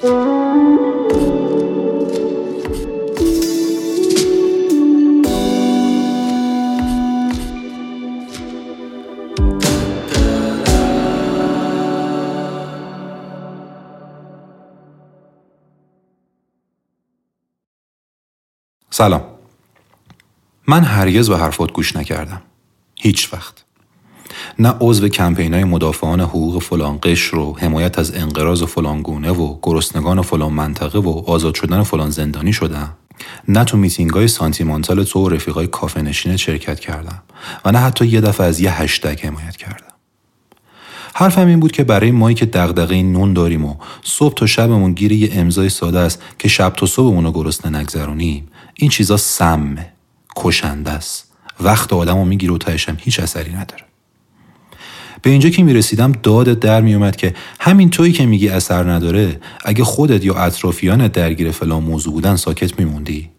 سلام. من هرگز به حرفات گوش نکردم. هیچ وقت. نه عضو کمپین های مدافعان حقوق فلان قشر و حمایت از انقراض فلان گونه و گرسنگان فلان منطقه و آزاد شدن فلان زندانی شدم نه تو میتینگ های سانتیمانتال تو و رفیقای کافه نشین شرکت کردم و نه حتی یه دفعه از یه هشتگ حمایت کردم. حرفم این بود که برای مایی که دغدغه نون داریم و صبح تا شبمون گیر یه امضای ساده است که شب تا صبحمون رو گرسنه نگذرونیم. این چیزا سمه کشنده است. وقت آدم رو می‌گیره و تهشم هیچ اثری نداره. به اینجا که می‌رسیدم دادت در میومد که همین تویی که میگی اثر نداره اگه خودت یا اطرافیانت درگیر فلان موضوع بودن ساکت میموندی.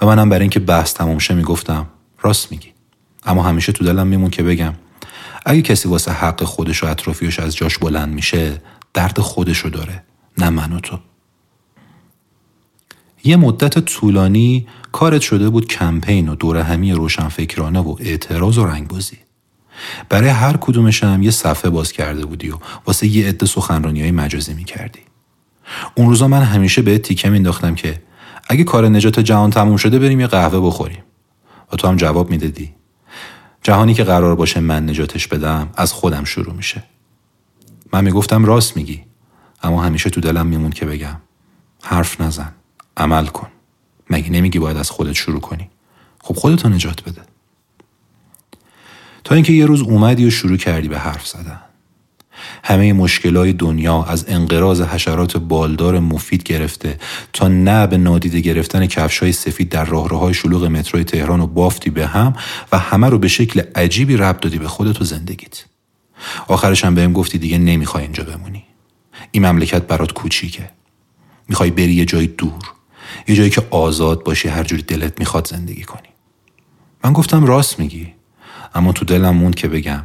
و منم برای اینکه بحث تموم شه می‌گفتم. راست میگی. اما همیشه تو دلم میمون که بگم اگه کسی واسه حق خودش و اطرافیش از جاش بلند میشه درد خودشو داره نه من و تو. یه مدت طولانی کارت شده بود کمپین و دور همی روشنفکرانه و اعتراض و رنگبازی. برای هر کدومش هم یه صفحه باز کرده بودی و واسه یه عده سخنرانی های مجازی می‌کردی. اون روزا من همیشه به تیکه مینداختم که اگه کار نجات جهان تموم شده بریم یه قهوه بخوریم. و تو هم جواب می‌دادی. جهانی که قرار باشه من نجاتش بدم از خودم شروع میشه. من می‌گفتم راست میگی اما همیشه تو دلم میمون که بگم حرف نزن عمل کن. مگه نمیگی باید از خودت شروع کنی؟ خب خودتو نجات بده. اینکه یه روز اومدی و شروع کردی به حرف زدن. همه مشکلای دنیا از انقراض حشرات بالدار مفید گرفته تا نه به نادیده گرفتن کفشای سفید در راهروهای شلوغ متروی تهران و بافتی به هم و همه رو به شکل عجیبی ربط دادی به خودت و زندگیت. آخرش هم بهم گفتی دیگه نمی‌خوای اینجا بمونی. این مملکت برات کوچیکه. می‌خوای بری یه جای دور. یه جایی که آزاد باشی هر جوری دلت می‌خواد زندگی کنی. من گفتم راست میگی. اما تو دلم موند که بگم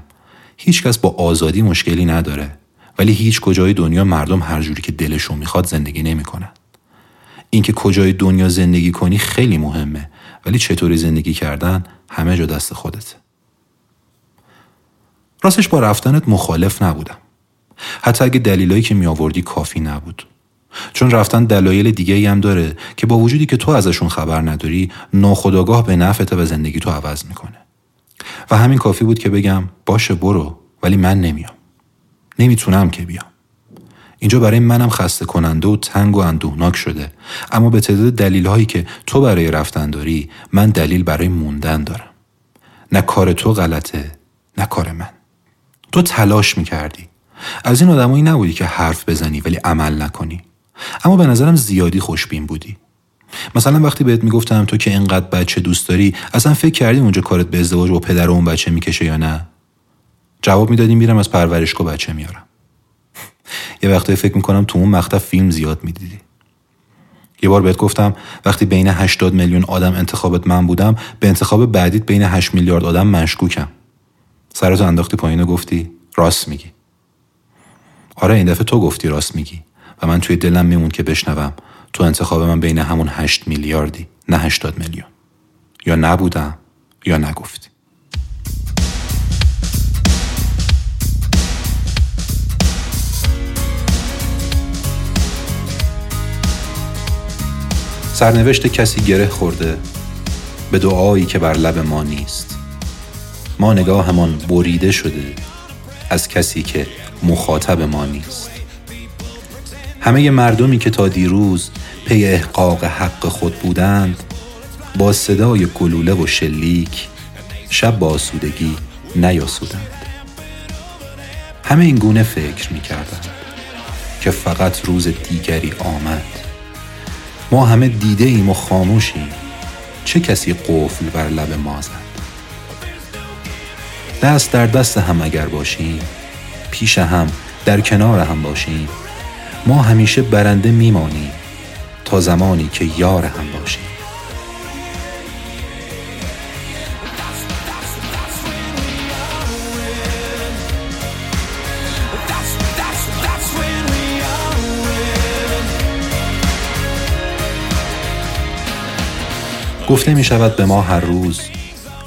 هیچکس با آزادی مشکلی نداره ولی هیچ کجای دنیا مردم هر جوری که دلشون می‌خواد زندگی نمی‌کنن. اینکه کجای دنیا زندگی کنی خیلی مهمه ولی چطوری زندگی کردن همه جا دست خودته. راستش با رفتنت مخالف نبودم. حتی اگه دلیلایی که می کافی نبود. چون رفتن دلایل دیگه هم داره که با وجودی که تو ازشون خبر نداری ناخداگاه به نفعت و زندگی تو عوض می‌کنه. و همین کافی بود که بگم باشه برو ولی من نمیام. نمی‌تونم که بیام. اینجا برای منم خسته کننده و تنگ و اندوهناک شده. اما به تعداد دلیل هایی که تو برای رفتن داری من دلیل برای موندن دارم. نه کار تو غلطه نه کار من. تو تلاش می‌کردی. از این آدمایی نبودی که حرف بزنی ولی عمل نکنی. اما به نظرم زیادی خوشبین بودی. مثلا وقتی بهت می‌گفتم تو که اینقدر بچه دوست داری اصلا فکر کردی اونجا کارت به ازدواج و پدر اون بچه می‌کشه یا نه؟ جواب می‌دادی میرم از پرورشگاه بچه میارم. یه وقتی فکر می‌کنم تو اون مقطع فیلم زیاد می‌دیدی. یه بار بهت گفتم وقتی بین 80 میلیون آدم انتخابت من بودم به انتخاب بعدیت بین 8 میلیارد آدم مشکوکم. سرتو انداختی پایین و گفتی راست میگی. آره این دفعه تو گفتی راست میگی و من توی دلم میمون که بشنوم. تو انتخاب من بین همون هشت میلیاردی نه هشتاد میلیون. یا نبودم یا نگفتی. سرنوشت کسی گره خورده به دعایی که بر لب ما نیست. ما نگاهمان بریده شده از کسی که مخاطب ما نیست. همه مردمی که تا دیروز پی احقاق حق خود بودند با صدای گلوله و شلیک شب با آسودگی نیاسودند. همه این گونه فکر می کردند که فقط روز دیگری آمد. ما همه دیده ایم و خاموشیم چه کسی قفل بر لب ما زد. دست در دست هم اگر باشیم پیش هم در کنار هم باشیم ما همیشه برنده میمانیم. تا زمانی که یار هم باشی. گفته می شود به ما هر روز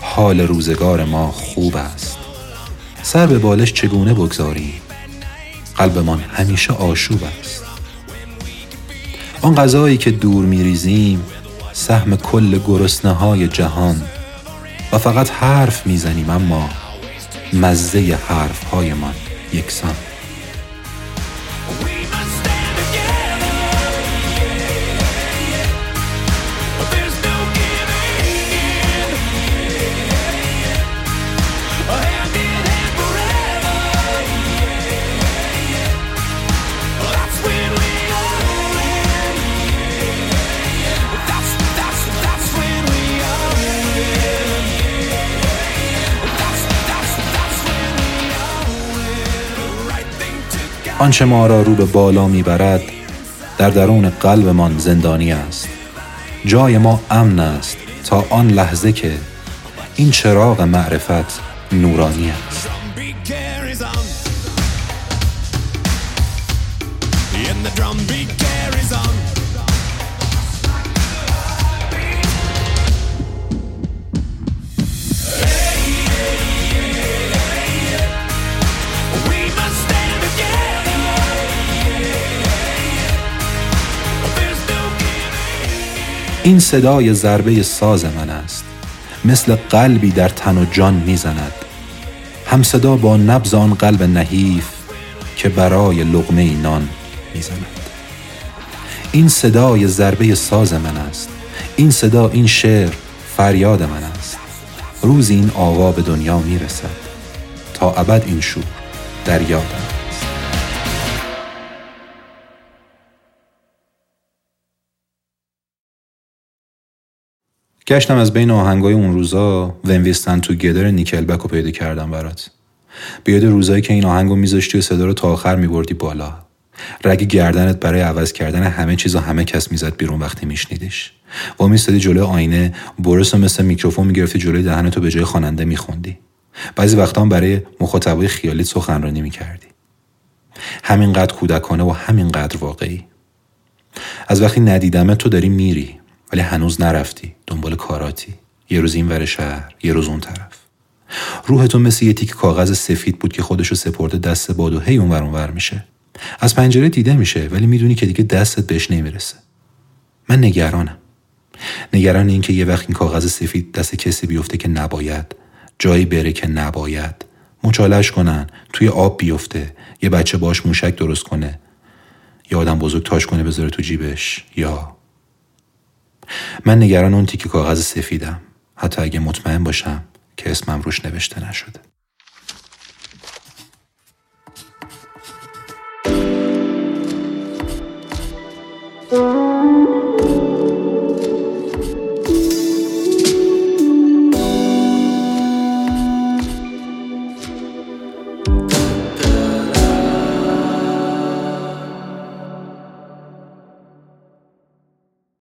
حال روزگار ما خوب است. سر به بالش چگونه بگذاریم؟ قلبمان همیشه آشوب است. آن غذایی که دور میریزیم سهم کل گرسنه های جهان و فقط حرف می‌زنیم اما مزه حرف هایمان یکسان. آنچه ما را رو به بالا می‌برد در درون قلبمان زندانی است. جای ما امن است تا آن لحظه که این چراغ معرفت نورانی است. این صدای ضربه ساز من است. مثل قلبی در تن و جان می‌زند. هم صدا با نبز آن قلب نحیف که برای لغمه نان می‌زند. این صدای ضربه ساز من است. این صدا این شعر فریاد من است. روز این آوا به دنیا می‌رسد. تا ابد این شور در یادم. گشتم از بین آهنگای اون روزا We Stand Together نیکلبک رو پیدا کردم برات. بیاد روزایی که این آهنگو میذاشتی و صدا رو تا آخر میبردی بالا. رگ گردنت برای عوض کردن همه چیز و همه کس می‌زد بیرون وقتی میشنیدیش. و میستادی جلوی آینه برس مثل میکروفون می‌گرفتی جلوی دهنتو به جای خواننده میخوندی. بعضی وقتا هم برای مخاطبای خیالی سخنرانی می‌کردی. همینقدر کودکانه و همینقدر واقعی. از وقتی ندیدمه تو داری میری. ولی هنوز نرفتی. دنبال کاراتی. یه روز این ور شهر یه روز اون طرف. روح تو مثل یه تیک کاغذ سفید بود که خودشو سپرده دست باد و هی اون ور میشه. از پنجره دیده میشه ولی می‌دونی که دیگه دستت بهش نمی‌رسه. من نگرانم. نگران این که یه وقت این کاغذ سفید دست کسی بیفته که نباید جایی بره که نباید. مچالش کنن توی آب بیفته یه بچه باش موشک درست کنه. یا آدم بزرگ تاش کنه بذاره تو جیبش. یا من نگران اون تیک کاغذ سفیدم. حتی اگه مطمئن باشم که اسمم روش نوشته نشده.